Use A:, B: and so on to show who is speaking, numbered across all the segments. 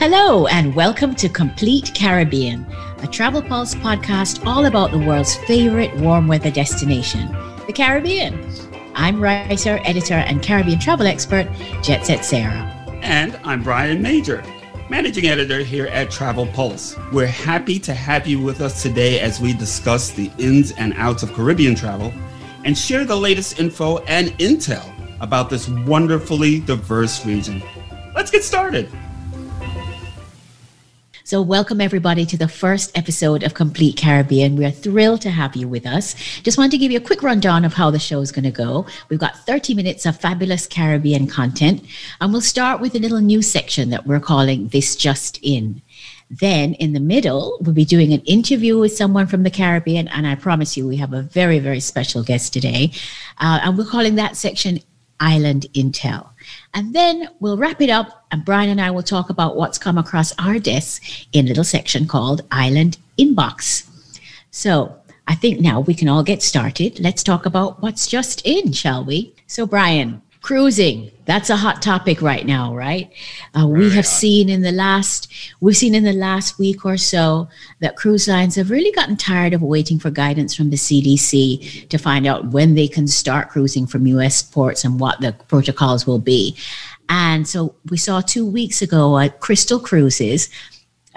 A: Hello, and welcome to Complete Caribbean, a travel pulse podcast all about the world's favorite warm weather destination, the Caribbean. I'm writer, editor, and Caribbean travel expert, Jet Set Sarah.
B: And I'm Brian Major, managing editor here at Travel Pulse. We're happy to have you with us today as we discuss the ins and outs of Caribbean travel and share the latest info and intel about this wonderfully diverse region. Let's get started.
A: So, welcome everybody to the first episode of Complete Caribbean. We are thrilled to have you with us. Just want to give you a quick rundown of how the show is going to go. We've got 30 minutes of fabulous Caribbean content, and we'll start with a little news section that we're calling This Just In. Then in the middle, we'll be doing an interview with someone from the Caribbean. And I promise you, we have a very, very special guest today. Uh, and we're calling that section Island Intel. And then we'll wrap it up, and Brian and I will talk about what's come across our desk in a little section called Island Inbox. So I think now we can all get started. Let's talk about what's just in, shall we? So, Brian, cruising. That's a hot topic right now right? Uh, we have seen in the last we've seen in the last week or so that cruise lines have really gotten tired of waiting for guidance from the cdc to find out when they can start cruising from us ports and what the protocols will be. And so we saw two weeks ago at crystal cruises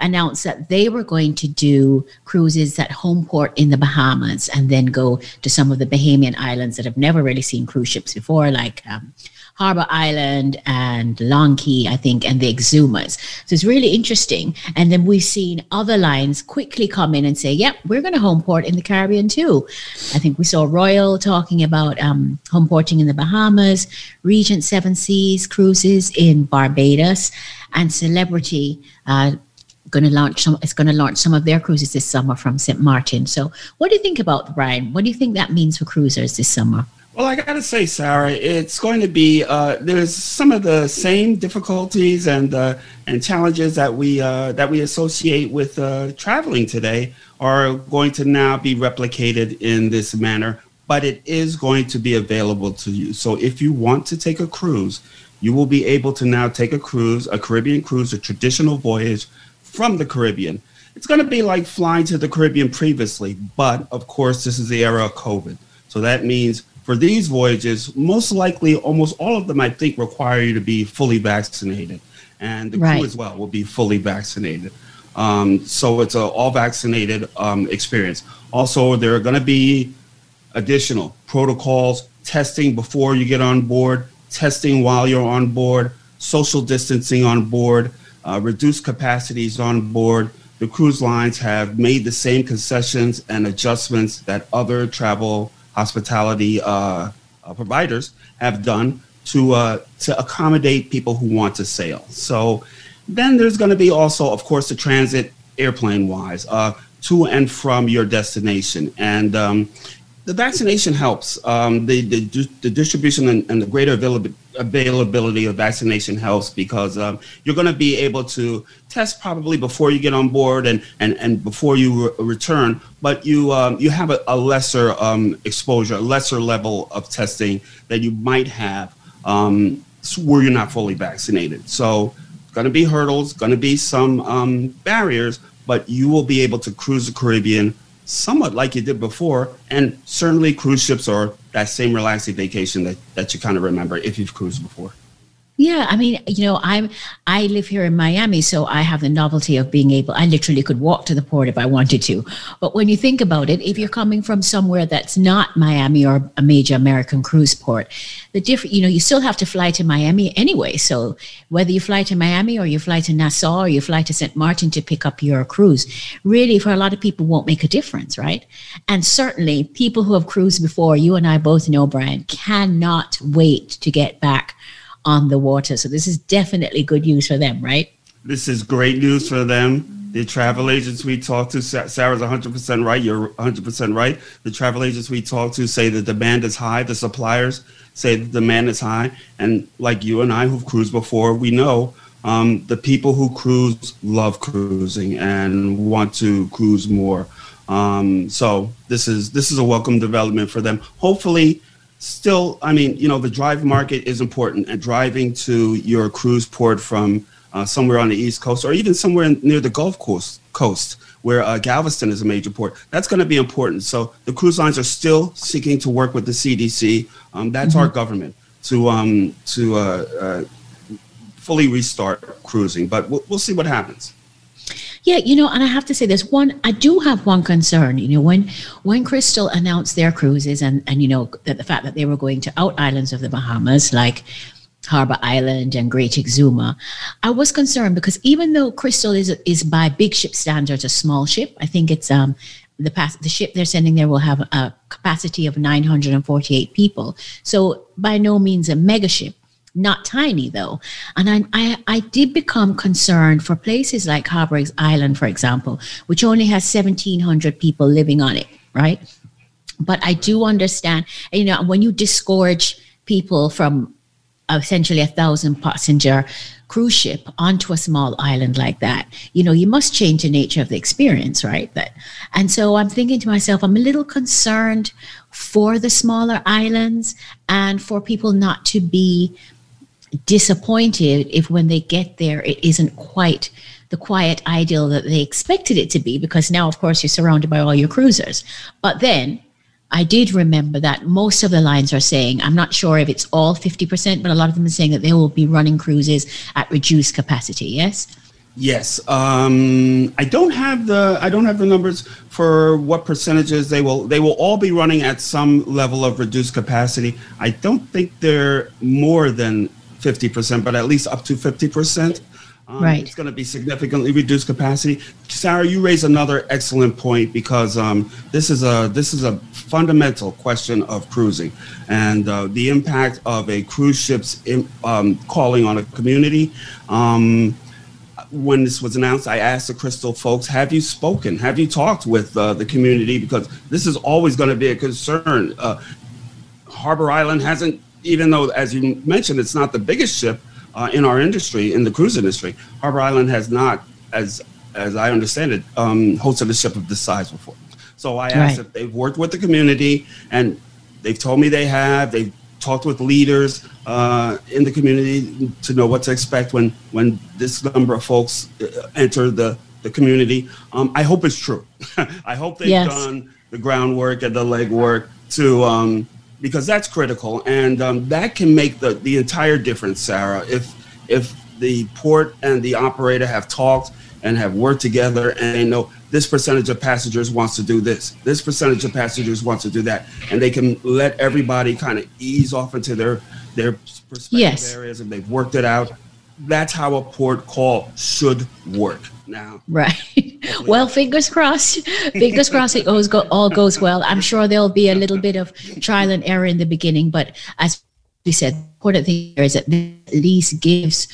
A: announced that they were going to do cruises at home port in the Bahamas and then go to some of the Bahamian islands that have never really seen cruise ships before, like um, Harbor Island and Long Key, I think, and the Exumas. So it's really interesting. And then we've seen other lines quickly come in and say, yep, we're going to home port in the Caribbean too. I think we saw Royal talking about um, home porting in the Bahamas, Regent Seven Seas cruises in Barbados, and Celebrity. Uh, going to launch some it's going to launch some of their cruises this summer from St. Martin. So, what do you think about Brian? What do you think that means for cruisers this summer?
B: Well, I got to say, Sarah, it's going to be uh, there's some of the same difficulties and uh, and challenges that we uh, that we associate with uh, traveling today are going to now be replicated in this manner. But it is going to be available to you. So if you want to take a cruise, you will be able to now take a cruise, a Caribbean cruise, a traditional voyage from the Caribbean. It's going to be like flying to the Caribbean previously, but of course, this is the era of COVID. So that means for these voyages, most likely, almost all of them, I think, require you to be fully vaccinated. And the right. crew as well will be fully vaccinated. Um, so it's an all vaccinated um, experience. Also, there are going to be additional protocols, testing before you get on board, testing while you're on board, social distancing on board, uh, reduced capacities on board. The cruise lines have made the same concessions and adjustments that other travel hospitality uh, uh, providers have done to uh, to accommodate people who want to sail. So then there's going to be also, of course, the transit airplane wise uh, to and from your destination, and um, the vaccination helps. Um, the, the, the distribution and, and, the greater availability, of vaccination helps because um, you're going to be able to test probably before you get on board and, and, and before you re- return, but you, um, you have a, a lesser um, exposure, a lesser level of testing that you might have um, where you're not fully vaccinated. So, going to be hurdles, going to be some um, barriers, but you will be able to cruise the Caribbean somewhat like you did before. And certainly cruise ships are that same relaxing vacation that, that you kind of remember if you've cruised before.
A: Yeah, I mean, you know, I'm I live here in Miami, so I have the novelty of being able. I literally could walk to the port if I wanted to. But when you think about it, if you're coming from somewhere that's not Miami or a major American cruise port, the different, you know, you still have to fly to Miami anyway. So whether you fly to Miami or you fly to Nassau or you fly to St. Martin to pick up your cruise, really for a lot of people won't make a difference, right? And certainly people who have cruised before, you and I both know, Brian, cannot wait to get back on the water. So this is definitely good news for them, right?
B: This is great news for them. The travel agents we talk to, Sarah's 100% right. You're 100% right. The travel agents we talk to say the demand is high. The suppliers say the demand is high. And like you and I who've cruised before, we know um, the people who cruise love cruising and want to cruise more. Um, so this is this is a welcome development for them. Hopefully, still, I mean, you know, the drive market is important, and driving to your cruise port from uh, somewhere on the East Coast, or even somewhere near the Gulf Coast, coast where uh, Galveston is a major port. That's going to be important. So the cruise lines are still seeking to work with the CDC. Um, that's mm-hmm. our government to um, to uh, uh, fully restart cruising. But we'll, we'll see what happens.
A: Yeah, you know, and I have to say, this one. I do have one concern. You know, when when Crystal announced their cruises, and and you know that the fact that they were going to out islands of the Bahamas, like Harbor Island and Great Exuma, I was concerned because even though Crystal is is by big ship standards a small ship, I think it's um the pass the ship they're sending there will have a capacity of 948 people. So by no means a mega ship not tiny though. And I, I, I, did become concerned for places like Harbour Island, for example, which only has 1,700 people living on it, right? But I do understand, you know, when you disgorge people from essentially a thousand passenger cruise ship onto a small island like that, you know, you must change the nature of the experience, right? That, and so I'm thinking to myself, I'm a little concerned for the smaller islands and for people not to be disappointed if when they get there it isn't quite the quiet ideal that they expected it to be because now of course you're surrounded by all your cruisers but then i did remember that most of the lines are saying i'm not sure if it's all 50% but a lot of them are saying that they will be running cruises at reduced capacity yes
B: Yes, um, I don't have the I don't have the numbers for what percentages they will they will all be running at some level of reduced capacity. I don't think they're more than 50%, but at least up to 50%.
A: Um, right.
B: It's going to be significantly reduced capacity. Sarah, you raise another excellent point because um, this is a this is a fundamental question of cruising and uh, the impact of a cruise ship's in, um, calling on a community. Um, when this was announced, I asked the Crystal folks, "Have you spoken? Have you talked with uh, the community? Because this is always going to be a concern." Uh, Harbor Island hasn't even though, as you mentioned, it's not the biggest ship uh, in our industry, in the cruise industry, Harbor Island has not, as as I understand it, um, hosted a ship of this size before. So I asked right. if they've worked with the community, and they've told me they have. They've talked with leaders uh, in the community to know what to expect when when this number of folks uh, enter the the community. Um, I hope it's true. I hope they've yes. done the groundwork and the legwork to um, because that's critical, and um, that can make the the entire difference, Sarah. If if the port and the operator have talked and have worked together and they know this percentage of passengers wants to do this this percentage of passengers wants to do that and they can let everybody kind of ease off into their their respective yes. areas and they've worked it out that's how a port call should work now.
A: Right. Well, fingers crossed. Fingers crossed it goes, go, all goes well. I'm sure there'll be a little bit of trial and error in the beginning, but as we said, the important thing is that this at least gives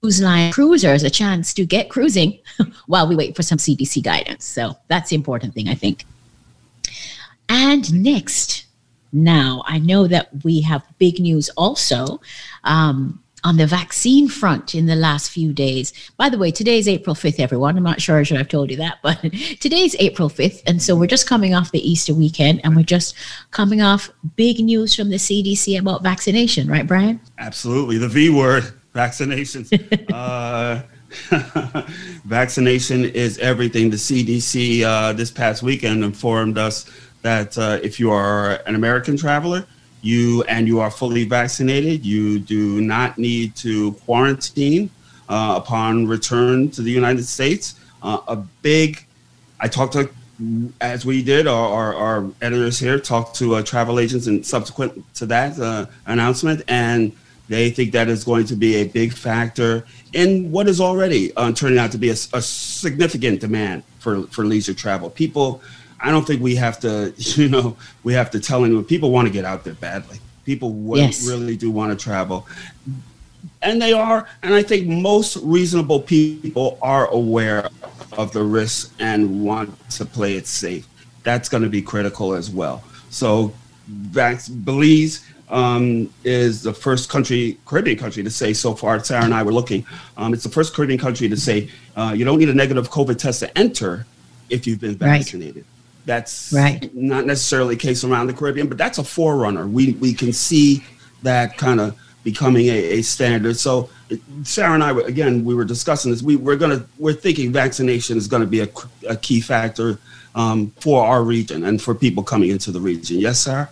A: cruise line cruisers a chance to get cruising while we wait for some CDC guidance. So that's the important thing, I think. And next, now I know that we have big news also. Um, on the vaccine front in the last few days. By the way, today's April 5th, everyone. I'm not sure if I've told you that, but today's April 5th. And so we're just coming off the Easter weekend and we're just coming off big news from the CDC about vaccination, right, Brian?
B: Absolutely. The V word, vaccinations. uh, vaccination is everything. The CDC uh, this past weekend informed us that uh, if you are an American traveler, you and you are fully vaccinated, you do not need to quarantine uh, upon return to the United States. Uh, a big, I talked to, as we did, our, our, our editors here talked to uh, travel agents and subsequent to that uh, announcement, and they think that is going to be a big factor in what is already uh, turning out to be a, a significant demand for, for leisure travel. People I don't think we have to, you know, we have to tell anyone. People want to get out there badly. People yes. really do want to travel, and they are. And I think most reasonable people are aware of the risks and want to play it safe. That's going to be critical as well. So, Belize um, is the first country, Caribbean country, to say so far. Sarah and I were looking. Um, it's the first Caribbean country to say uh, you don't need a negative COVID test to enter if you've been vaccinated. Right. That's right. not necessarily the case around the Caribbean, but that's a forerunner. We we can see that kind of becoming a, a standard. So Sarah and I, again, we were discussing this. We, we're gonna we're thinking vaccination is going to be a, a key factor um, for our region and for people coming into the region. Yes, Sarah.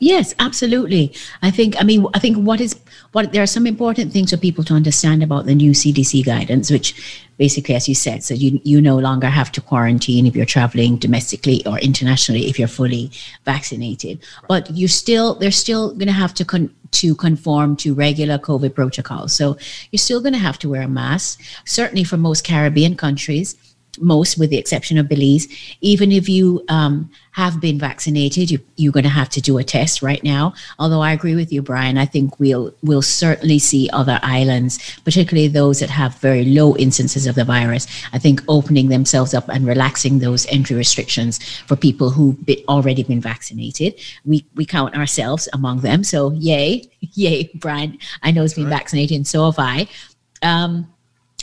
A: Yes, absolutely. I think. I mean, I think what is what there are some important things for people to understand about the new CDC guidance, which basically, as you said, so you you no longer have to quarantine if you're traveling domestically or internationally if you're fully vaccinated, but you still they're still going to have to con- to conform to regular COVID protocols. So you're still going to have to wear a mask. Certainly for most Caribbean countries most, with the exception of Belize. Even if you um, have been vaccinated, you, you're going to have to do a test right now. Although I agree with you, Brian. I think we'll we'll certainly see other islands, particularly those that have very low instances of the virus. I think opening themselves up and relaxing those entry restrictions for people who've been, already been vaccinated. We we count ourselves among them. So yay, yay, Brian. I know has been right. vaccinated, and so have I. Um,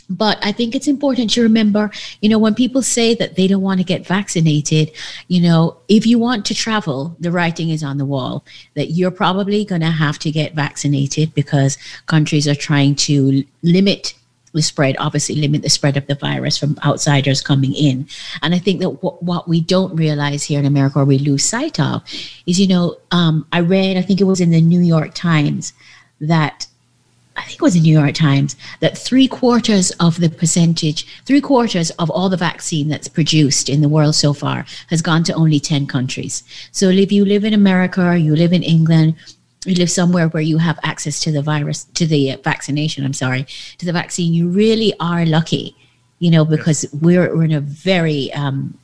A: but I think it's important to remember, you know, when people say that they don't want to get vaccinated, you know, if you want to travel, the writing is on the wall that you're probably going to have to get vaccinated because countries are trying to limit the spread, obviously limit the spread of the virus from outsiders coming in. And I think that what, what we don't realize here in America or we lose sight of is, you know, um, I read, I think it was in the New York Times that I think it was the New York Times, that three quarters of the percentage, three quarters of all the vaccine that's produced in the world so far has gone to only 10 countries. So if you live in America or you live in England, you live somewhere where you have access to the virus, to the vaccination, I'm sorry, to the vaccine, you really are lucky, you know, because we're, we're in a very, um,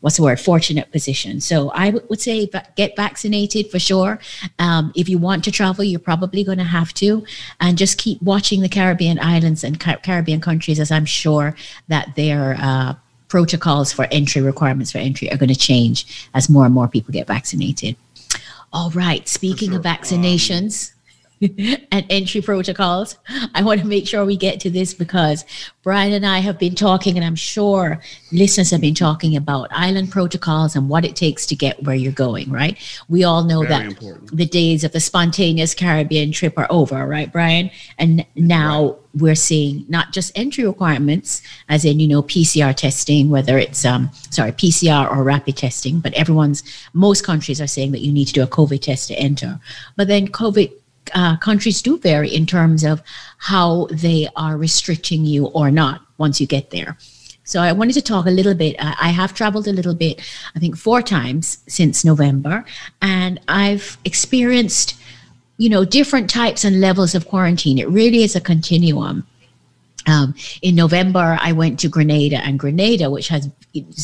A: what's the word fortunate position. So i would say get vaccinated for sure. Um, if you want to travel you're probably going to have to. And just keep watching the caribbean islands and Car- caribbean countries as i'm sure that their uh, protocols for entry requirements for entry are going to change as more and more people get vaccinated. All right speaking sure. of vaccinations um, and entry protocols. I want to make sure we get to this because Brian and I have been talking, and I'm sure listeners have been talking about island protocols and what it takes to get where you're going, right? We all know Very that important. the days of the spontaneous Caribbean trip are over, right, Brian? And now right. we're seeing not just entry requirements, as in, you know, PCR testing, whether it's, um, sorry, PCR or rapid testing, but everyone's, most countries are saying that you need to do a COVID test to enter. But then COVID uh, countries do vary in terms of how they are restricting you or not once you get there. So I wanted to talk a little bit. Uh, I have traveled a little bit, I think four times since November, and I've experienced, you know, different types and levels of quarantine. It really is a continuum. Um, in November, I went to Grenada, and Grenada, which has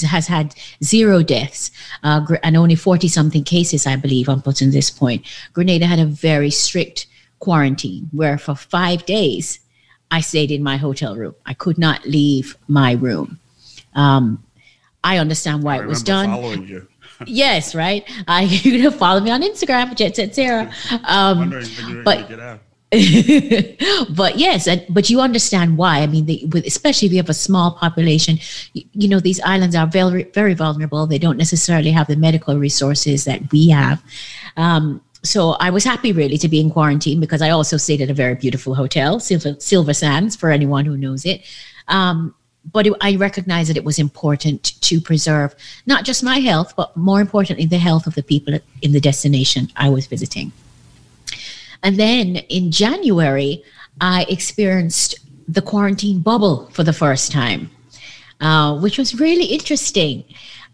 A: has had zero deaths uh, and only forty something cases, I believe, up until this point. Grenada had a very strict quarantine where for five days I stayed in my hotel room. I could not leave my room. Um, I understand why I it was done. yes, right. I you know follow me on Instagram, Jet Set Sarah. Um, but but yes, but you understand why. I mean, the, with, especially if you have a small population, you, you, know, these islands are very, very vulnerable. They don't necessarily have the medical resources that we have. Um, so I was happy really to be in quarantine because I also stayed at a very beautiful hotel, Silver, Silver Sands, for anyone who knows it. Um, but it, I recognize that it was important to preserve not just my health, but more importantly, the health of the people in the destination I was visiting. And then in January, I experienced the quarantine bubble for the first time, uh, which was really interesting.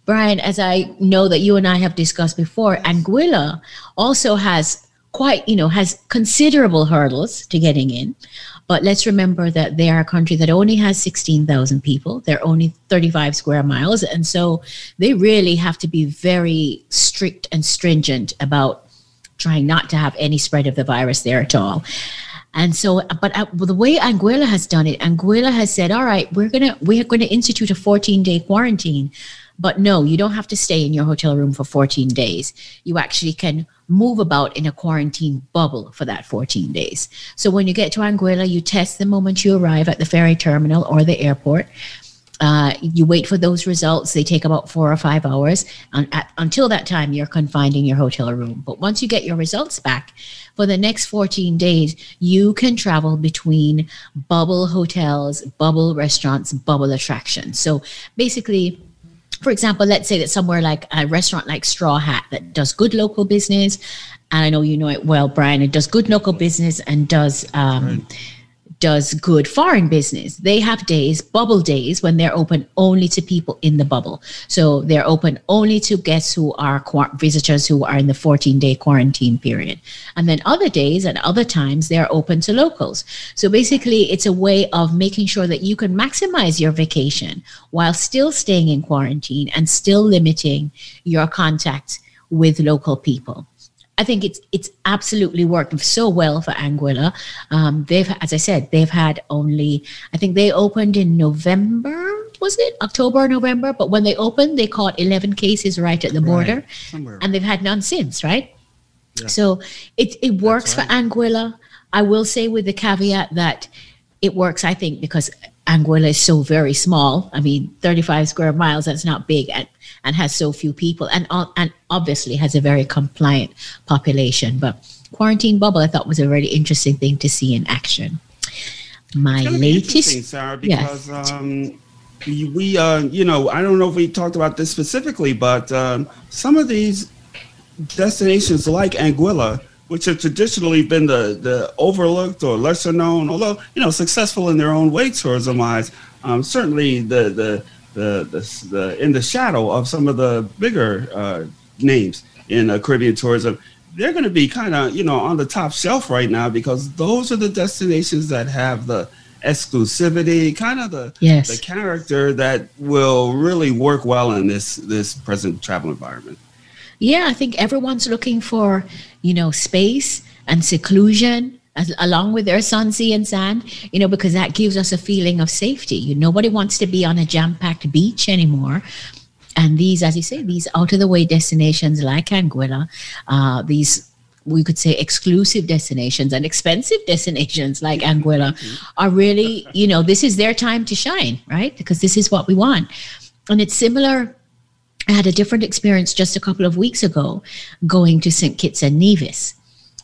A: Brian, as I know that you and I have discussed before, Anguilla also has quite, you know, has considerable hurdles to getting in. But let's remember that they are a country that only has 16,000 people. They're only 35 square miles. And so they really have to be very strict and stringent about trying not to have any spread of the virus there at all. And so, but uh, the way Anguilla has done it, Anguilla has said, "All right, we're gonna we're gonna institute a 14 day quarantine, but no, you don't have to stay in your hotel room for 14 days. You actually can move about in a quarantine bubble for that 14 days. So when you get to Anguilla, you test the moment you arrive at the ferry terminal or the airport." Uh, you wait for those results. They take about four or five hours. At, until that time, you're confined in your hotel room. But once you get your results back, for the next 14 days, you can travel between bubble hotels, bubble restaurants, bubble attractions. So basically, for example, let's say that somewhere like a restaurant like Straw Hat that does good local business, and I know you know it well, Brian, it does good local business and does um, right does good foreign business. They have days, bubble days, when they're open only to people in the bubble. So they're open only to guests who are visitors who are in the 14 day quarantine period. And then other days and other times they're open to locals. So basically, it's a way of making sure that you can maximize your vacation while still staying in quarantine and still limiting your contact with local people. I think it's it's absolutely worked so well for Anguilla. Um, they've, as I said, they've had only I think they opened in November, was it October or November? But when they opened, they caught eleven cases right at the border, right. and they've had none since, right? Yeah. So it it works right. for Anguilla. I will say with the caveat that it works, I think, because Anguilla is so very small. I mean, 35 square miles, that's not big. And and has so few people and, and obviously has a very compliant population. But quarantine bubble, I thought was a really interesting thing to see in action. My latest,
B: Sarah, because yes. um, we, uh, you know, I don't know if we talked about this specifically, but um, some of these destinations like Anguilla, which have traditionally been the, the overlooked or lesser known, although you know successful in their own way tourism wise. Um, certainly, the the the, the, the in the shadow of some of the bigger uh, names in uh, Caribbean tourism, they're going to be kind of you know on the top shelf right now because those are the destinations that have the exclusivity, kind of the yes. the character that will really work well in this this present travel environment.
A: Yeah, I think everyone's looking for you know space and seclusion as, along with their sun, sea, and sand, you know, because that gives us a feeling of safety. You, nobody wants to be on a jam packed beach anymore. And these, as you say, these out of the way destinations like Anguilla, uh, these we could say exclusive destinations and expensive destinations like Anguilla are really, you know, this is their time to shine, right? Because this is what we want. And it's similar. I had a different experience just a couple of weeks ago going to St. Kitts and Nevis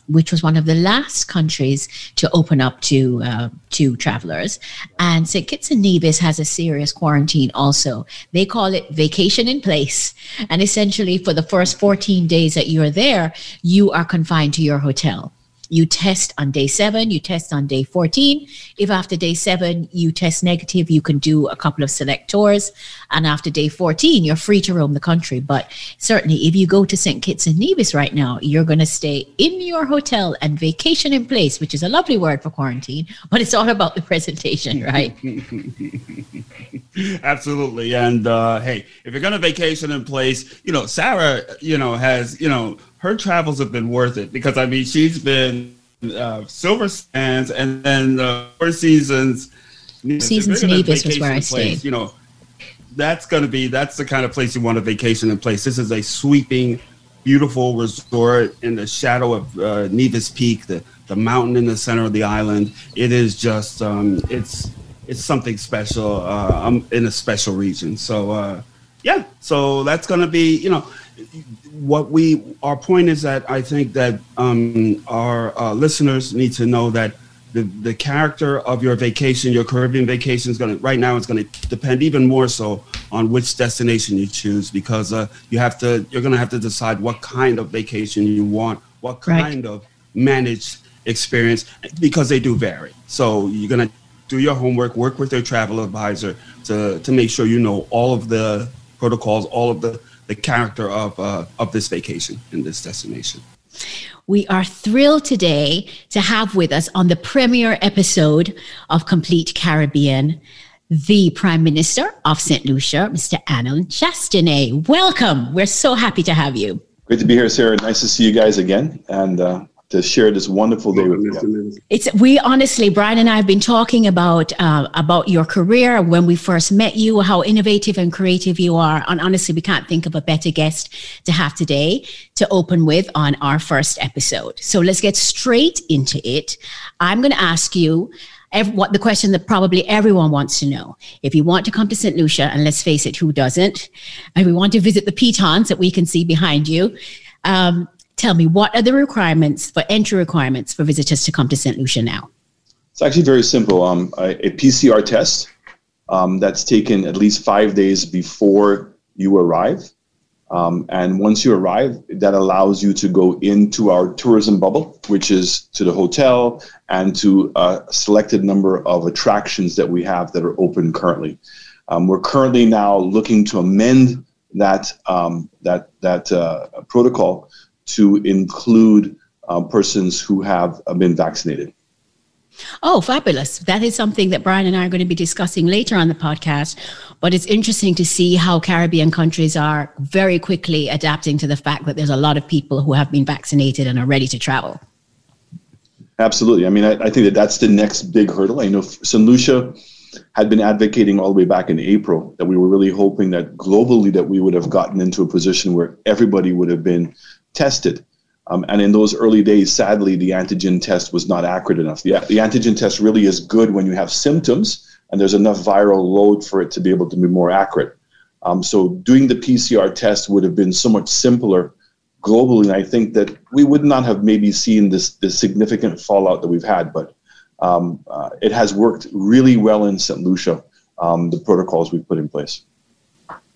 A: which was one of the last countries to open up to uh, to travelers. And St. Kitts and Nevis has a serious quarantine also. They call it vacation in place. And essentially, for the first 14 days that you're there, you are confined to your hotel. You test on day seven, you test on day 14. If after day seven you test negative, you can do a couple of select tours. And after day 14, you're free to roam the country. But certainly, if you go to St. Kitts and Nevis right now, you're going to stay in your hotel and vacation in place, which is a lovely word for quarantine, but it's all about the presentation, right?
B: Absolutely. And uh, hey, if you're going to vacation in place, you know, Sarah, you know, has, you know, her travels have been worth it because I mean she's been uh, Silver Sands and then uh, Four Seasons.
A: Seasons Nevis was where I place, stayed.
B: You know, that's going to be that's the kind of place you want a vacation in place. This is a sweeping, beautiful resort in the shadow of uh, Nevis Peak, the the mountain in the center of the island. It is just um, it's it's something special. Uh, I'm in a special region, so uh, yeah. So that's going to be you know what we our point is that I think that um, our uh, listeners need to know that the the character of your vacation, your Caribbean vacation, is going to right now it's going to depend even more so on which destination you choose because uh, you have to you're going to have to decide what kind of vacation you want, what kind right. of managed experience because they do vary. So you're going to do your homework, work with your travel advisor to to make sure you know all of the protocols, all of the the character of uh, of this vacation in this destination.
A: We are thrilled today to have with us on the premiere episode of Complete Caribbean the Prime Minister of St. Lucia, Mr. Allen Chastanet. Welcome. We're so happy to have you.
C: Great to be here, Sarah. Nice to see you guys again. And uh, to share this wonderful day with you.
A: It's we honestly, Brian and I have been talking about uh, about your career when we first met you, how innovative and creative you are, and honestly, we can't think of a better guest to have today to open with on our first episode. So let's get straight into it. I'm going to ask you every, what the question that probably everyone wants to know. If you want to come to St. Lucia, and let's face it, who doesn't? And we want to visit the pitons that we can see behind you. Um, tell me, what are the requirements for entry requirements for visitors to come to St. Lucia now?
C: It's actually very simple. Um, a, a PCR test um, that's taken at least five days before you arrive. Um, and once you arrive, that allows you to go into our tourism bubble, which is to the hotel and to a selected number of attractions that we have that are open currently. Um, we're currently now looking to amend that um, that that uh, protocol to include uh, persons who have been vaccinated.
A: Oh, fabulous. That is something that Brian and I are going to be discussing later on the podcast. But it's interesting to see how Caribbean countries are very quickly adapting to the fact that there's a lot of people who have been vaccinated and are ready to travel.
C: Absolutely. I mean, I, I think that that's the next big hurdle. I know St. Lucia had been advocating all the way back in April that we were really hoping that globally that we would have gotten into a position where everybody would have been tested. Um, and in those early days, sadly, the antigen test was not accurate enough. The, the antigen test really is good when you have symptoms and there's enough viral load for it to be able to be more accurate. Um, so doing the PCR test would have been so much simpler globally. And I think that we would not have maybe seen this, this significant fallout that we've had, but um, uh, it has worked really well in St. Lucia, um, the protocols we've put in place.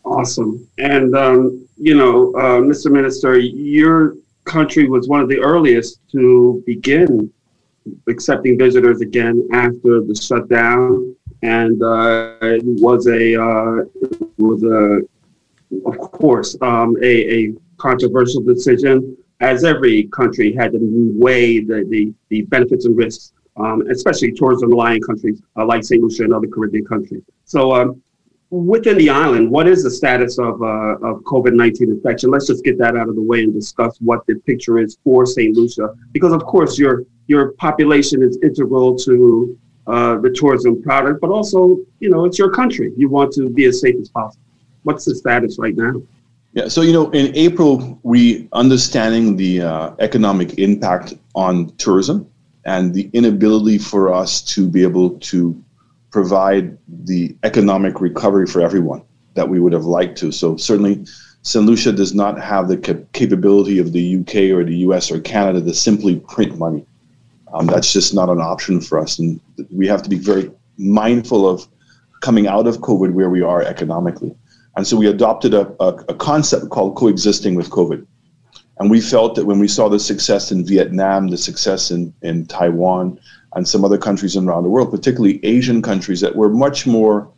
B: Awesome. And, um, you know, uh, Mr. Minister, your country was one of the earliest to begin accepting visitors again after the shutdown. And uh, it was a, uh, was a, of course, um, a, a controversial decision, as every country had to weigh the, the, the benefits and risks, um, especially tourism-reliant countries uh, like St. Lucia and other Caribbean countries. So um, within the island, what is the status of, uh, of COVID-19 infection? Let's just get that out of the way and discuss what the picture is for St. Lucia, because of course your your population is integral to uh, the tourism product, but also you know it's your country. You want to be as safe as possible. What's the status right now?
C: Yeah, so you know, in April, we understanding the uh, economic impact on tourism and the inability for us to be able to provide the economic recovery for everyone that we would have liked to. So certainly, St. Lucia does not have the cap- capability of the UK or the US or Canada to simply print money. Um, that's just not an option for us, and we have to be very mindful of coming out of COVID where we are economically. And so we adopted a, a, a concept called coexisting with COVID. And we felt that when we saw the success in Vietnam, the success in, in Taiwan, and some other countries around the world, particularly Asian countries that were much more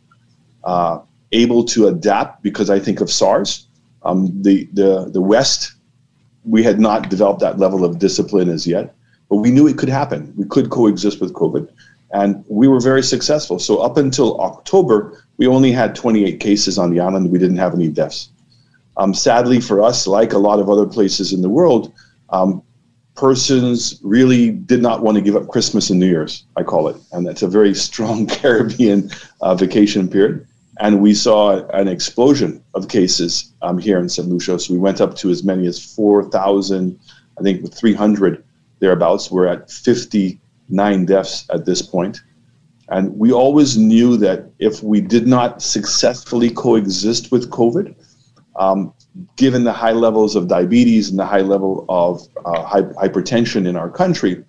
C: uh, able to adapt because I think of SARS. Um, the, the, the West, we had not developed that level of discipline as yet, but we knew it could happen. We could coexist with COVID, and we were very successful. So up until October, we only had 28 cases on the island. We didn't have any deaths. Um, sadly for us, like a lot of other places in the world, um, persons really did not want to give up Christmas and New Year's, I call it. And that's a very strong Caribbean uh, vacation period. And we saw an explosion of cases um, here in St. Lucia. So we went up to as many as 4,000, I think 300 thereabouts. We're at 59 deaths at this point. And we always knew that if we did not successfully coexist with COVID, um, given the high levels of diabetes and the high level of uh, hypertension in our country,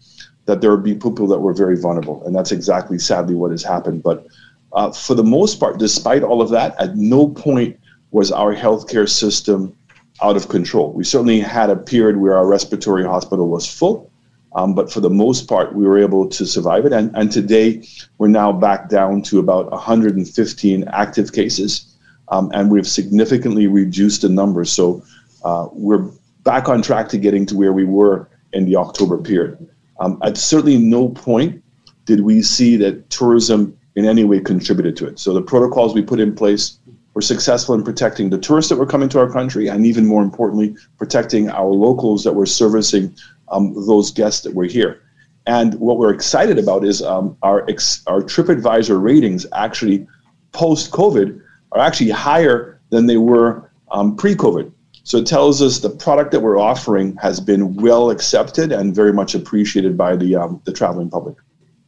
C: that there would be people that were very vulnerable. And that's exactly, sadly, what has happened. But uh, for the most part, despite all of that, at no point was our healthcare system out of control. We certainly had a period where our respiratory hospital was full, um, but for the most part, we were able to survive it. And, and today, we're now back down to about 115 active cases um, and we've significantly reduced the numbers. So uh, we're back on track to getting to where we were in the October period. Um, at certainly no point did we see that tourism in any way contributed to it. So the protocols we put in place were successful in protecting the tourists that were coming to our country, and even more importantly, protecting our locals that were servicing um, those guests that were here. And what we're excited about is um, our ex- our TripAdvisor ratings actually post COVID are actually higher than they were um, pre COVID. So it tells us the product that we're offering has been well accepted and very much appreciated by the, um, the traveling public.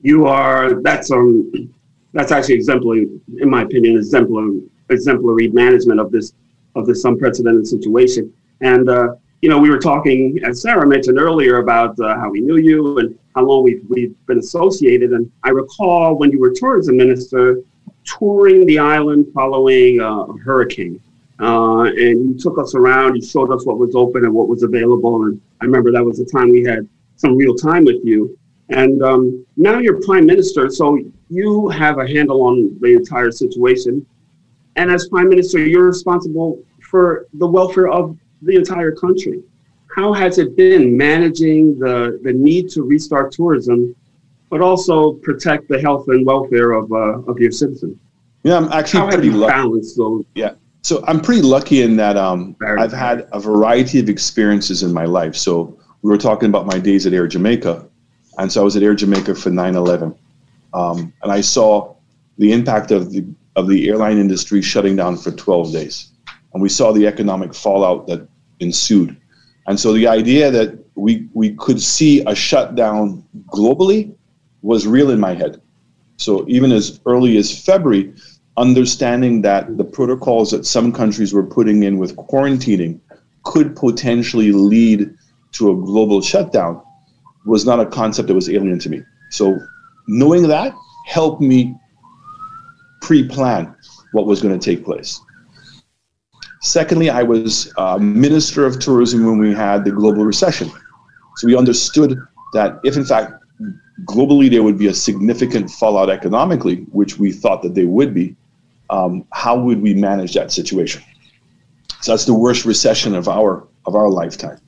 B: you are that's um that's actually exemplary, in my opinion, exemplary exemplary management of this of this unprecedented situation. And uh, you know, we were talking, as Sarah mentioned earlier, about uh, how we knew you and how long we've we've been associated. And I recall when you were tourism minister, touring the island following uh, a hurricane. Uh, and you took us around, you showed us what was open and what was available. And I remember that was the time we had some real time with you. And um, now you're prime minister, so you have a handle on the entire situation. And as prime minister, you're responsible for the welfare of the entire country. How has it been managing the, the need to restart tourism, but also protect the health and welfare of, uh, of your citizens?
C: Yeah, I'm actually
B: How
C: pretty
B: lucky.
C: Yeah. So I'm pretty lucky in that um, I've had a variety of experiences in my life. So we were talking about my days at Air Jamaica. And so I was at Air Jamaica for 9 11. Um, and I saw the impact of the, of the airline industry shutting down for 12 days. And we saw the economic fallout that ensued. And so the idea that we, we could see a shutdown globally was real in my head. So even as early as February, understanding that the protocols that some countries were putting in with quarantining could potentially lead to a global shutdown was not a concept that was alien to me. So knowing that helped me pre-plan what was going to take place. Secondly, I was uh, Minister of Tourism when we had the global recession. So we understood that if in fact globally there would be a significant fallout economically, which we thought that they would be, um, how would we manage that situation? So that's the worst recession of our of our lifetime.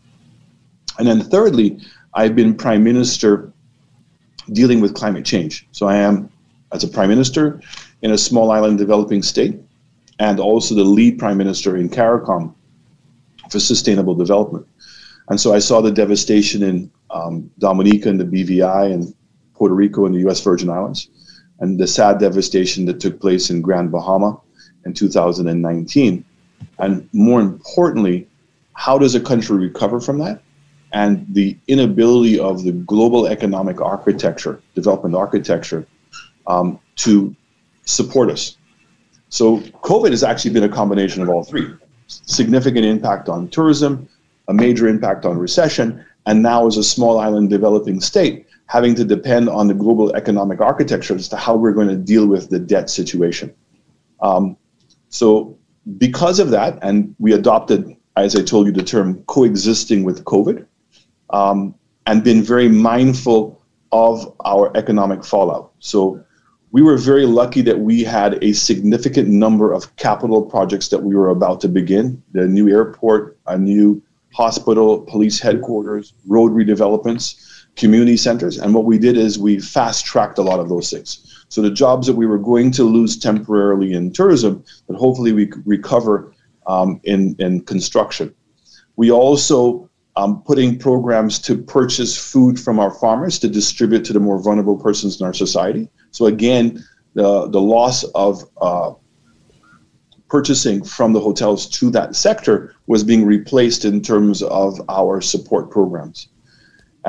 C: And then thirdly, I've been prime minister dealing with climate change. So I am, as a prime minister in a small island developing state, and also the lead prime minister in CARICOM for sustainable development. And so I saw the devastation in um, Dominica and the BVI and Puerto Rico and the US Virgin Islands, and the sad devastation that took place in Grand Bahama in 2019. And more importantly, how does a country recover from that? and the inability of the global economic architecture, development architecture, um, to support us. So COVID has actually been a combination of all three. Significant impact on tourism, a major impact on recession, and now as a small island developing state, having to depend on the global economic architecture as to how we're going to deal with the debt situation. Um, so because of that, and we adopted, as I told you, the term coexisting with COVID, um, and been very mindful of our economic fallout. So we were very lucky that we had a significant number of capital projects that we were about to begin the new airport, a new hospital, police headquarters, road redevelopments, community centers. And what we did is we fast tracked a lot of those things. So the jobs that we were going to lose temporarily in tourism, that hopefully we could recover um, in, in construction. We also um, putting programs to purchase food from our farmers to distribute to the more vulnerable persons in our society. So again, the the loss of uh, purchasing from the hotels to that sector was being replaced in terms of our support programs.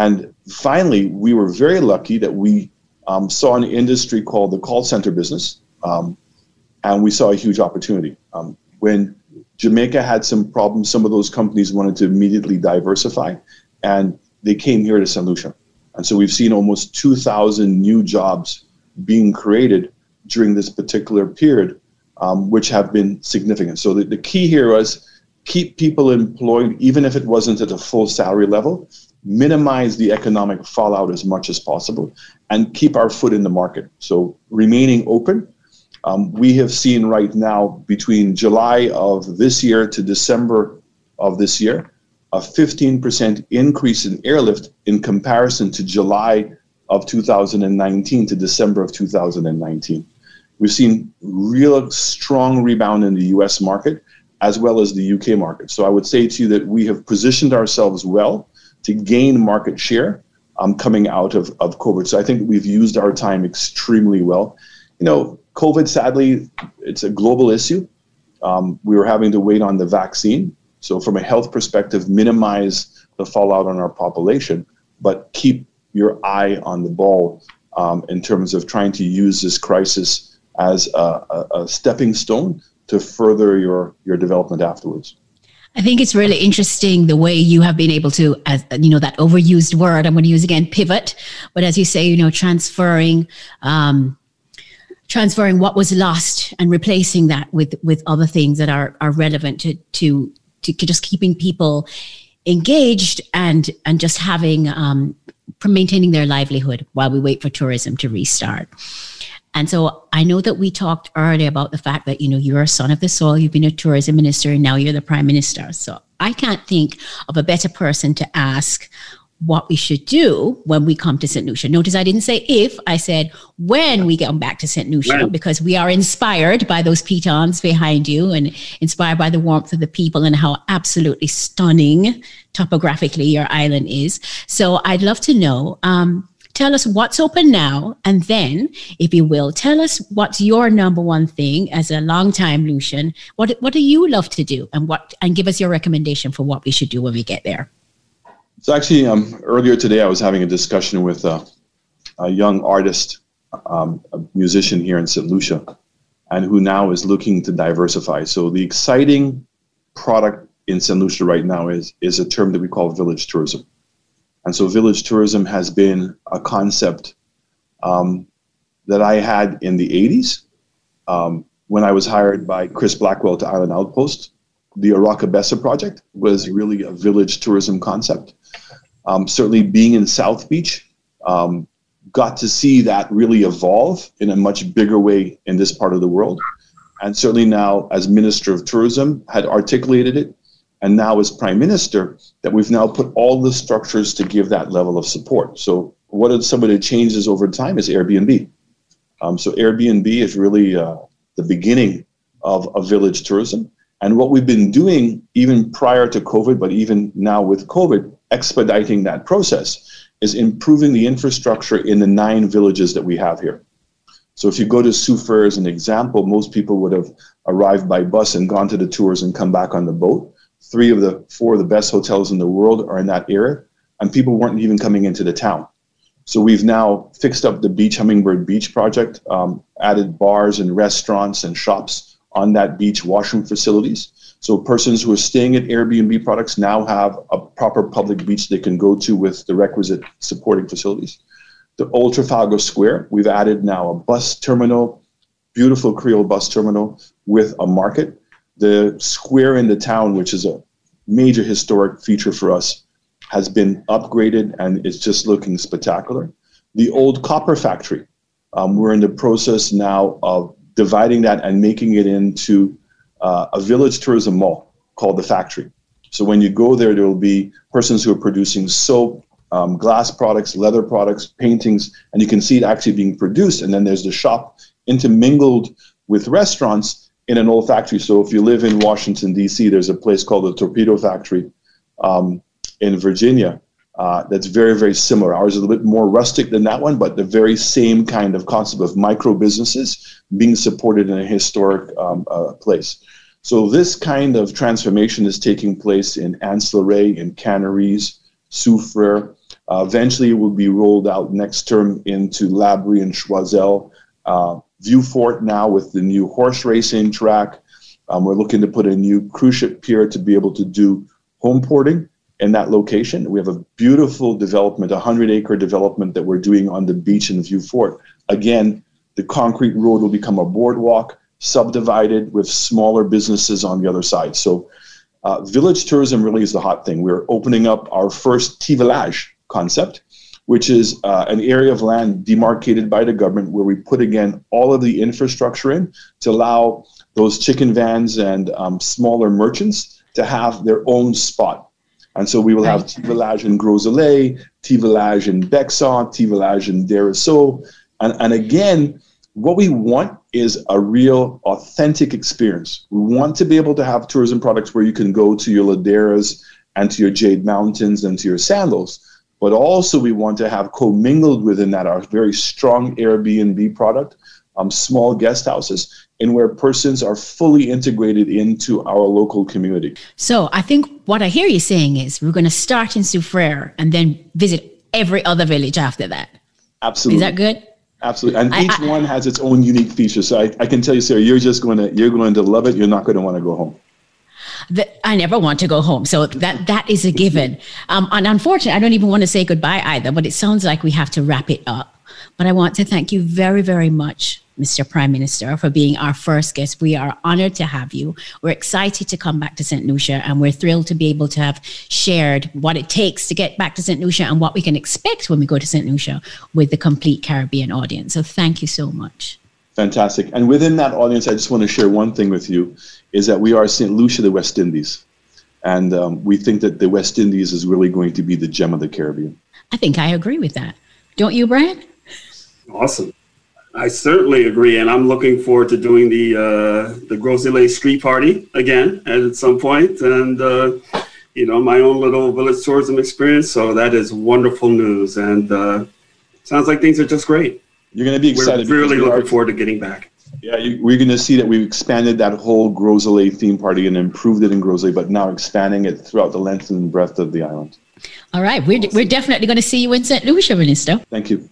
C: And finally, we were very lucky that we um, saw an industry called the call center business, um, and we saw a huge opportunity. Um, when Jamaica had some problems. Some of those companies wanted to immediately diversify, and they came here to St. Lucia. And so we've seen almost 2,000 new jobs being created during this particular period, um, which have been significant. So the, the key here was keep people employed, even if it wasn't at a full salary level, minimize the economic fallout as much as possible, and keep our foot in the market. So remaining open um, we have seen right now between July of this year to December of this year a 15% increase in airlift in comparison to July of 2019 to December of 2019. We've seen real strong rebound in the US market as well as the UK market. So I would say to you that we have positioned ourselves well to gain market share um, coming out of, of COVID. So I think we've used our time extremely well. You know, COVID, sadly, it's a global issue. Um, we were having to wait on the vaccine. So, from a health perspective, minimize the fallout on our population, but keep your eye on the ball um, in terms of trying to use this crisis as a, a, a stepping stone to further your, your development afterwards.
A: I think it's really interesting the way you have been able to, as you know, that overused word. I'm going to use again, pivot. But as you say, you know, transferring, um, transferring what was lost and replacing that with with other things that are are relevant to to to just keeping people engaged and and just having um, maintaining their livelihood while we wait for tourism to restart. And so I know that we talked earlier about the fact that, you know, you're a son of the soil, you've been a tourism minister, and now you're the prime minister. So I can't think of a better person to ask what we should do when we come to St. Lucia. Notice I didn't say if, I said when we get back to St. Lucia, because we are inspired by those pitons behind you and inspired by the warmth of the people and how absolutely stunning topographically your island is. So I'd love to know. Um, tell us what's open now and then if you will tell us what's your number one thing as a long time lucian what what do you love to do and what and give us your recommendation for what we should do when we get there
C: so actually, um, earlier today, I was having a discussion with a, a young artist, um, a musician here in St. Lucia, and who now is looking to diversify. So the exciting product in St. Lucia right now is is a term that we call village tourism. And so village tourism has been a concept um, that I had in the 80s um, when I was hired by Chris Blackwell to Island Outpost. The Oracabessa project was really a village tourism concept. Um, certainly, being in South Beach, um, got to see that really evolve in a much bigger way in this part of the world. And certainly now, as Minister of Tourism, had articulated it, and now as Prime Minister, that we've now put all the structures to give that level of support. So, what are some of the changes over time is Airbnb. Um, so, Airbnb is really uh, the beginning of a village tourism. And what we've been doing, even prior to COVID, but even now with COVID, expediting that process is improving the infrastructure in the nine villages that we have here. So if you go to Soufriere as an example, most people would have arrived by bus and gone to the tours and come back on the boat. Three of the four of the best hotels in the world are in that area, and people weren't even coming into the town. So we've now fixed up the beach, Hummingbird Beach project, um, added bars and restaurants and shops on that beach, washroom facilities. So persons who are staying at Airbnb products now have a proper public beach they can go to with the requisite supporting facilities. The Old Trafalgar Square, we've added now a bus terminal, beautiful Creole bus terminal with a market. The square in the town, which is a major historic feature for us, has been upgraded and it's just looking spectacular. The old copra factory, um, we're in the process now of dividing that and making it into uh, a village tourism mall called the Factory. So when you go there, there will be persons who are producing soap, um, glass products, leather products, paintings, and you can see it actually being produced. And then there's the shop intermingled with restaurants in an old factory. So if you live in Washington, D.C., there's a place called the Torpedo Factory um, in Virginia. Uh, that's very, very similar. Ours is a little bit more rustic than that one, but the very same kind of concept of micro businesses being supported in a historic um, uh, place. So this kind of transformation is taking place in Anse-la-Raye, in Canaries, Soufriere. Uh, eventually, it will be rolled out next term into Laborie and Choiseul. Uh, Vieux-Fort now with the new horse racing track. Um, we're looking to put a new cruise ship pier to be able to do home porting in that location. We have a beautiful development, a 100 acre development that we're doing on the beach in Vieux-Fort. Again, the concrete road will become a boardwalk, subdivided with smaller businesses on the other side. So, uh, village tourism really is the hot thing. We're opening up our first T village concept, which is uh, an area of land demarcated by the government where we put again all of the infrastructure in to allow those chicken vans and um, smaller merchants to have their own spot and so we will have T Village in Gros Islet, T Village in Bexon, T Village in Derisseau. And, and again, what we want is a real authentic experience. We want to be able to have tourism products where you can go to your Laderas and to your Jade Mountains and to your Sandals. But also, we want to have commingled within that our very strong Airbnb product, um, small guest houses, and where persons are fully integrated into our local community.
A: So I think what I hear you saying is we're going to start in Soufriere and then visit every other village after that.
C: Absolutely.
A: Is that good?
C: Absolutely, and each I, one has its own unique feature. So I, I can tell you, Sarah, you're just going to you're going to love it. You're not going to want to go home.
A: The, I never want to go home, so that that is a given. Um, and unfortunately, I don't even want to say goodbye either. But it sounds like we have to wrap it up. But I want to thank you very, very much Mr. Prime Minister, for being our first guest. We are honored to have you. We're excited to come back to St. Lucia, and we're thrilled to be able to have shared what it takes to get back to St. Lucia and what we can expect when we go to St. Lucia with the complete Caribbean audience. So thank you so much.
C: Fantastic. And within that audience, I just want to share one thing with you is that we are St. Lucia, the West Indies. And um, we think that the West Indies is really going to be the gem of the Caribbean.
A: I think I agree with that. Don't you, Brian?
B: Awesome. I certainly agree, and I'm looking forward to doing the uh, the Gros Islet Street Party again at some point, and uh, you know my own little village tourism experience. So that is wonderful news, and uh, sounds like things are just great.
C: You're going to be excited.
B: We're really looking forward to getting back.
C: Yeah, you, we're going to see that we've expanded that whole Gros theme party and improved it in Gros but now expanding it throughout the length and breadth of the island.
A: All right, we're, awesome. we're definitely going to see you in St. Lucia, Minister.
C: Thank you.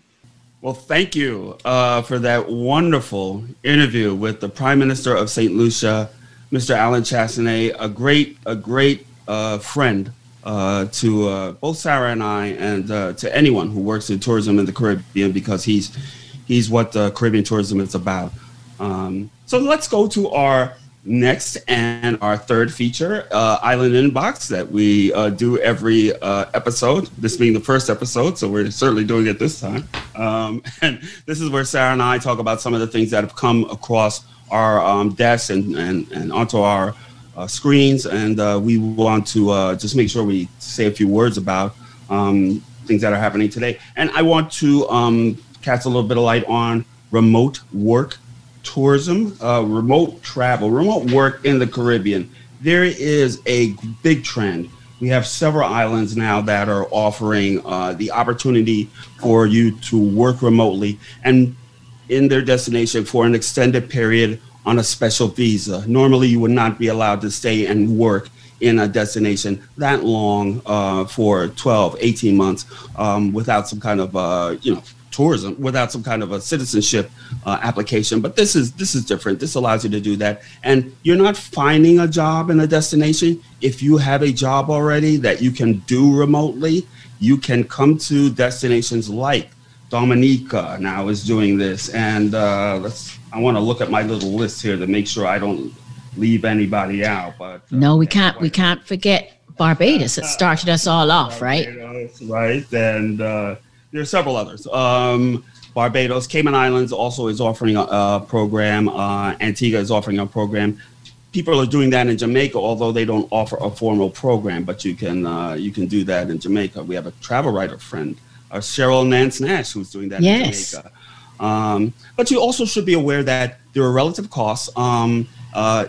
B: Well, thank you uh, for that wonderful interview with the Prime Minister of St. Lucia, Mr. Allen Chastanet, a great, a great uh, friend uh, to uh, both Sarah and I, and uh, to anyone who works in tourism in the Caribbean, because he's he's what the Caribbean tourism is about. Um, so let's go to our next and our third feature, uh, Island Inbox, that we uh, do every uh, episode. This being the first episode, so we're certainly doing it this time. Um, and this is where Sarah and I talk about some of the things that have come across our um, desks and, and, and onto our uh, screens. And uh, we want to uh, just make sure we say a few words about um, things that are happening today. And I want to um, cast a little bit of light on remote work tourism, uh, remote travel, remote work in the Caribbean, there is a big trend. We have several islands now that are offering uh, the opportunity for you to work remotely and in their destination for an extended period on a special visa. Normally, you would not be allowed to stay and work in a destination that long uh, for 12, 18 months um, without some kind of, uh, you know, tourism without some kind of a citizenship uh, application. But this is this is different. This allows you to do that, and you're not finding a job in a destination. If you have a job already that you can do remotely, you can come to destinations like Dominica now is doing this, and uh, let's. I want to look at my little list here to make sure I don't leave anybody out. But uh,
A: no, we can't. We can't forget Barbados. It started us all off, right?
B: Right, and uh, there are several others. Um, Barbados, Cayman Islands also is offering a, a program. Uh, Antigua is offering a program. People are doing that in Jamaica, although they don't offer a formal program. But you can uh, you can do that in Jamaica. We have a travel writer friend, uh, Sheryl Nance Nash, who's doing that yes. in Jamaica. Um, but you also should be aware that there are relative costs. Um, uh,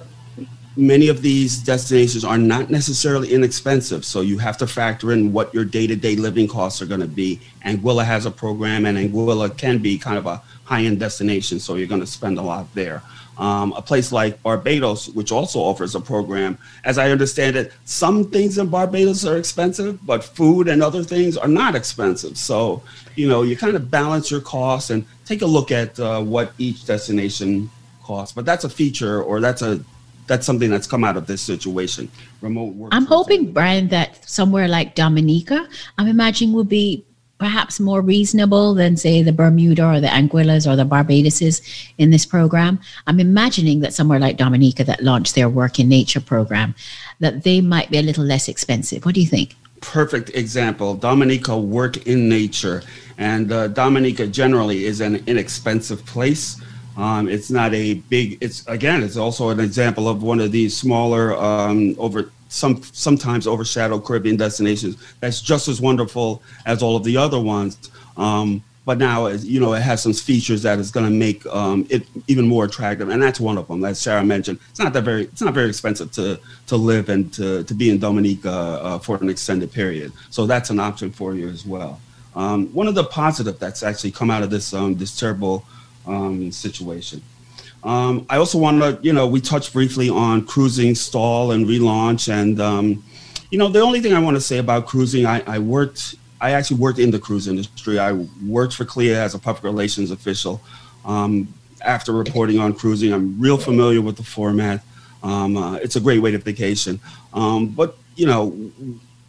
B: many of these destinations are not necessarily inexpensive. So you have to factor in what your day to day living costs are going to be. Anguilla has a program, and Anguilla can be kind of a high end destination. So you're going to spend a lot there. Um, a place like Barbados, which also offers a program, as I understand it, some things in Barbados are expensive, but food and other things are not expensive. So, you know, you kind of balance your costs and take a look at uh, what each destination costs. But that's a feature or that's a that's something that's come out of this situation. Remote work.
A: I'm hoping, Brian, that somewhere like Dominica, I'm imagining will be perhaps more reasonable than say the Bermuda or the Anguillas or the Barbadoses in this program. I'm imagining that somewhere like Dominica that launched their work in nature program, that they might be a little less expensive. What do you think?
B: Perfect example. Dominica work in nature. And uh, Dominica generally is an inexpensive place. Um, it's not a big. It's again. It's also an example of one of these smaller, um, over some sometimes overshadowed Caribbean destinations. That's just as wonderful as all of the other ones. Um, but now, you know, it has some features that is going to make um, it even more attractive, and that's one of them. As Sarah mentioned, it's not that very. It's not very expensive to to live and to to be in Dominica uh, for an extended period. So that's an option for you as well. Um, one of the positive that's actually come out of this um, this terrible um, situation. Um, I also want to, you know, we touched briefly on cruising stall and relaunch. And, um, you know, the only thing I want to say about cruising, I, I, worked I actually worked in the cruise industry. I worked for CLIA as a public relations official. Um, after reporting on cruising, I'm real familiar with the format. Um, uh, it's a great way to vacation. Um, but you know,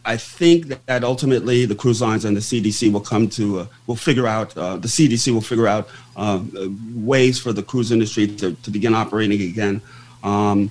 B: I think that ultimately the cruise lines and the CDC will come to uh, will figure out uh, the CDC will figure out uh, ways for the cruise industry to, to begin operating again. Um,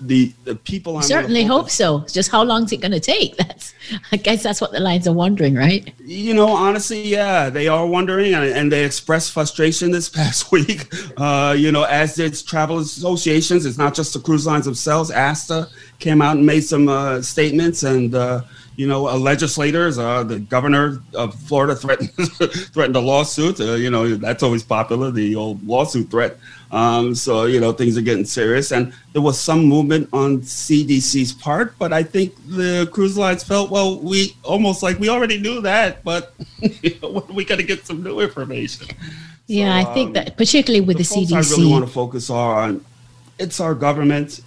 B: the, the people
A: I'm certainly hope so. Just how long is it going to take? That's I guess that's what the lines are wondering, right?
B: You know, honestly, yeah, they are wondering, and, and they expressed frustration this past week. Uh, you know, as did travel associations. It's not just the cruise lines themselves. ASTA came out and made some uh, statements, and uh, you know, uh, legislators, uh, the governor of Florida threatened threatened a lawsuit. Uh, you know, that's always popular, the old lawsuit threat. Um, so you know, things are getting serious, and there was some movement on CDC's part, but I think the cruise lines felt, well, we almost like we already knew that, but you know, we got to get some new information.
A: Yeah, so, I think um, that particularly with the, the CDC,
B: I really want to focus on it's our government,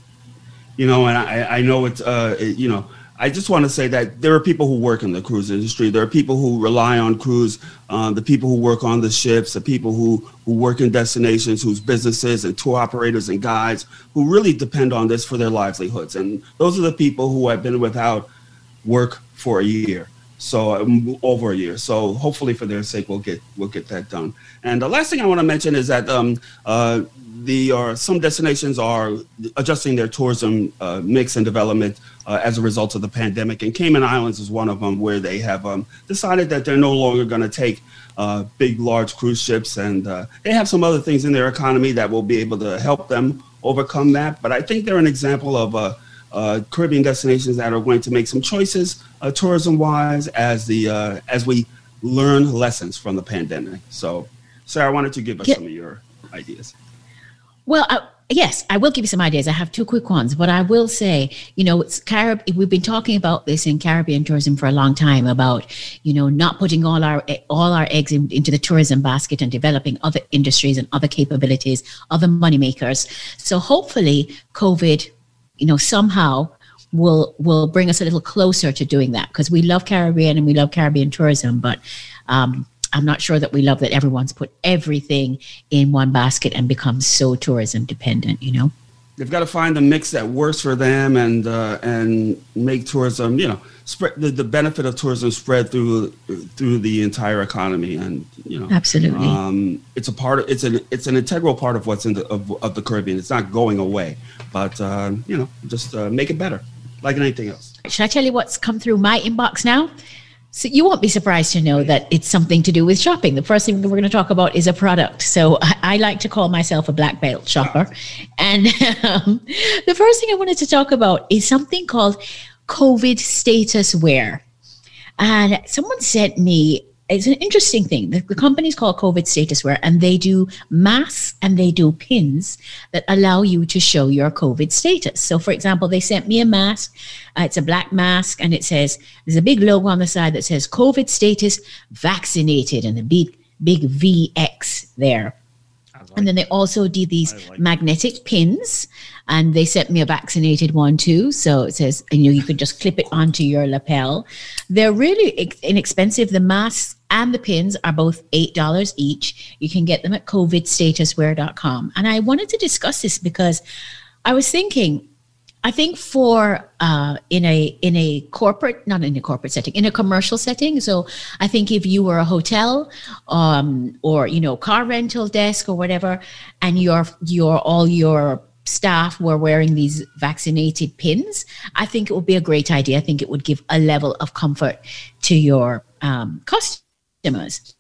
B: you know, and I, I know it's, uh, it, you know I just want to say that there are people who work in the cruise industry. There are people who rely on cruise, uh, the people who work on the ships, the people who, who work in destinations, whose businesses and tour operators and guides who really depend on this for their livelihoods. And those are the people who have been without work for a year. So um, over a year. So hopefully, for their sake, we'll get we'll get that done. And the last thing I want to mention is that um, uh, the uh, some destinations are adjusting their tourism uh, mix and development uh, as a result of the pandemic. And Cayman Islands is one of them where they have um, decided that they're no longer going to take uh, big, large cruise ships, and uh, they have some other things in their economy that will be able to help them overcome that. But I think they're an example of uh, Caribbean destinations that are going to make some choices tourism-wise as the as we learn lessons from the pandemic. So, Sarah, I wanted to give us some of your ideas.
A: Well, I, yes, I will give you some ideas. I have two quick ones, but I will say, you know, it's Carib. We've been talking about this in Caribbean tourism for a long time about, you know, not putting all our all our eggs in, into the tourism basket and developing other industries and other capabilities, other money makers. So hopefully, COVID, you know, somehow will will bring us a little closer to doing that because we love Caribbean and we love Caribbean tourism, but um, I'm not sure that we love that everyone's put everything in one basket and become so tourism dependent, you know?
B: They've got to find the mix that works for them and uh, and make tourism, you know, spread the, the benefit of tourism spread through through the entire economy and you know
A: absolutely
B: um, it's a part of it's an it's an integral part of what's in the of, of the Caribbean. It's not going away, but uh, you know, just uh, make it better, like anything else.
A: Should I tell you what's come through my inbox now? So you won't be surprised to know that it's something to do with shopping. The first thing we're going to talk about is a product. So I, I like to call myself a black belt shopper. And um, the first thing I wanted to talk about is something called COVID status wear. And someone sent me it's an interesting thing. The, the company is called COVID Status Wear, and they do masks and they do pins that allow you to show your COVID status. So, for example, they sent me a mask. Uh, it's a black mask, and it says there's a big logo on the side that says COVID status vaccinated, and a big big VX there. Like and then they also did these like magnetic pins and they sent me a vaccinated one too. So it says, you know, you could just clip it onto your lapel. They're really inexpensive. The masks and the pins are both $8 each. You can get them at covidstatuswear.com. And I wanted to discuss this because I was thinking, I think for uh, in a in a corporate, not in a corporate setting, in a commercial setting. So I think if you were a hotel, um, or you know, car rental desk or whatever, and your your all your staff were wearing these vaccinated pins, I think it would be a great idea. I think it would give a level of comfort to your um, customers.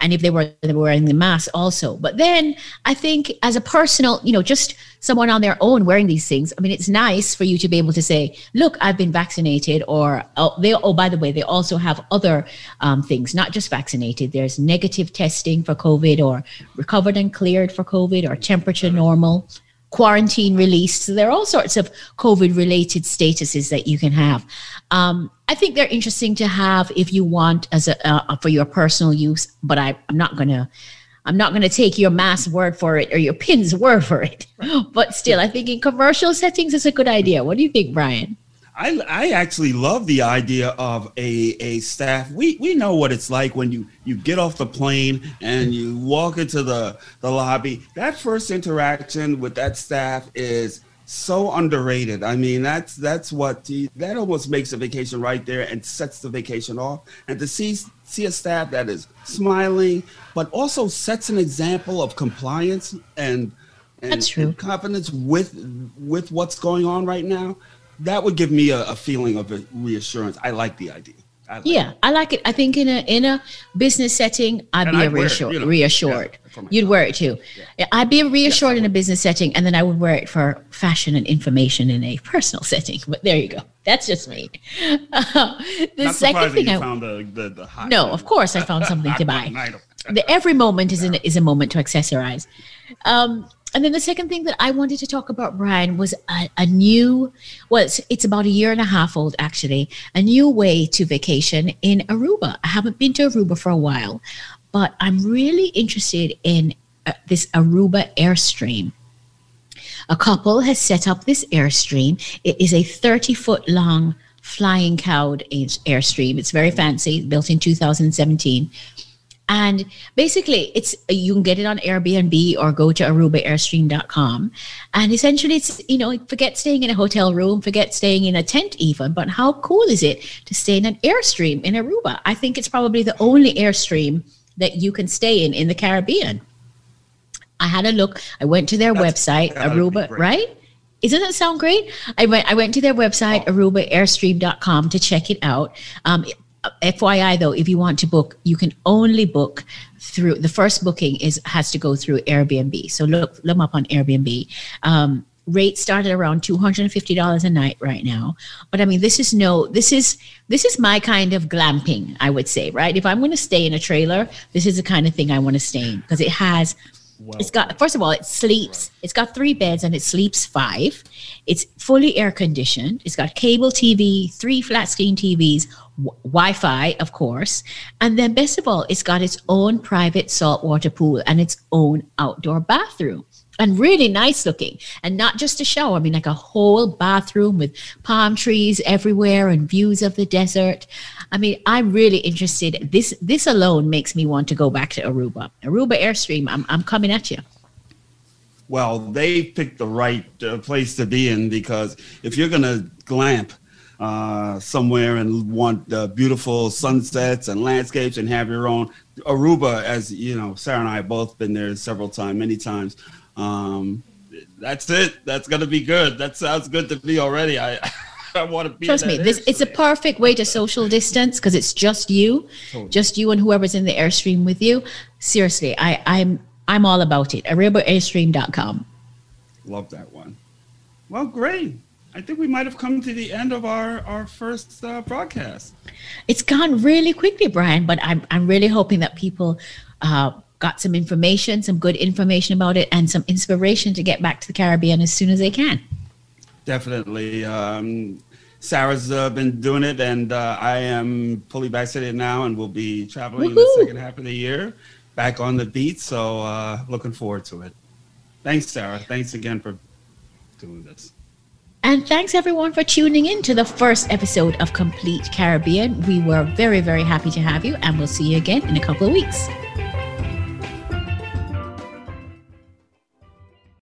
A: And if they were, they were wearing the mask also. But then I think as a personal, you know, just someone on their own wearing these things, I mean, it's nice for you to be able to say, look, I've been vaccinated or oh, they, oh, by the way, they also have other um, things, not just vaccinated. There's negative testing for COVID or recovered and cleared for COVID or temperature normal quarantine release. So there are all sorts of COVID related statuses that you can have. Um, I think they're interesting to have if you want as a uh, for your personal use. But I, I'm not gonna. I'm not going to take your mass word for it or your pin's word for it. But still, I think in commercial settings, it's a good idea. What do you think, Brian?
B: I, I actually love the idea of a, a staff. We we know what it's like when you, you get off the plane and you walk into the, the lobby. That first interaction with that staff is so underrated. I mean, that's that's what the, that almost makes a vacation right there and sets the vacation off. And to see see a staff that is smiling, but also sets an example of compliance and and, and confidence with with what's going on right now that would give me a, a feeling of reassurance. I like the idea.
A: I like yeah, it. I like it. I think in a in a business setting, I'd and be I'd reassured. It, you know, reassured. Yeah, You'd wear it too. Yeah. I'd be reassured yes, in a business setting, and then I would wear it for fashion and information in a personal setting. But there you go. That's just me. Uh, the
B: Not second thing I found the, the, the hot
A: no, of course I found something to buy. the, every moment is an, is a moment to accessorize. Um, and then the second thing that I wanted to talk about, Brian, was a, a new, well, it's, it's, about a year and a half old actually, a new way to vacation in Aruba. I haven't been to Aruba for a while, but I'm really interested in uh, this Aruba Airstream. A couple has set up this Airstream. It is a 30 foot long Flying Cloud Airstream. It's very fancy, built in 2017 and basically, it's you can get it on Airbnb or go to ArubaAirstream.com. And essentially, it's you know, forget staying in a hotel room, forget staying in a tent even. But how cool is it to stay in an Airstream in Aruba? I think it's probably the only Airstream that you can stay in in the Caribbean. I had a look. I went to their That's, website, Aruba, right? Doesn't that sound great? I went I went to their website, oh. arubaairstream.com to check it out. Um, FYI though, if you want to book, you can only book through the first booking is has to go through Airbnb. So look, look up on Airbnb. Um, rates start at around two hundred and fifty dollars a night right now. But I mean, this is no, this is this is my kind of glamping, I would say, right? If I'm going to stay in a trailer, this is the kind of thing I want to stay in because it has. Well, it's got first of all, it sleeps. It's got three beds and it sleeps five. It's fully air conditioned. It's got cable TV, three flat screen TVs, Wi-Fi, of course, and then best of all, it's got its own private saltwater pool and its own outdoor bathroom. And really nice looking, and not just a show I mean, like a whole bathroom with palm trees everywhere and views of the desert. I mean, I'm really interested. This this alone makes me want to go back to Aruba. Aruba Airstream, I'm I'm coming at you
B: well, they picked the right uh, place to be in because if you're going to glamp uh, somewhere and want uh, beautiful sunsets and landscapes and have your own Aruba, as you know, Sarah and I have both been there several times, many times. Um, that's it. That's gonna be good. That sounds good to me already. I I want to be.
A: Trust me, this it's a perfect way to social distance because it's just you, totally. just you and whoever's in the airstream with you. Seriously, I I'm I'm all about it. ArubaAirstream.com.
B: Love that one. Well, great. I think we might have come to the end of our our first uh, broadcast.
A: It's gone really quickly, Brian, but I'm I'm really hoping that people uh, got some information, some good information about it, and some inspiration to get back to the Caribbean as soon as they can.
B: Definitely. Um, Sarah's uh, been doing it, and uh, I am fully vaccinated now, and will be traveling Woo-hoo! in the second half of the year, back on the beat. So, uh, looking forward to it. Thanks, Sarah. Thanks again for doing this.
A: And thanks everyone for tuning in to the first episode of Complete Caribbean. We were very, very happy to have you, and we'll see you again in a couple of weeks.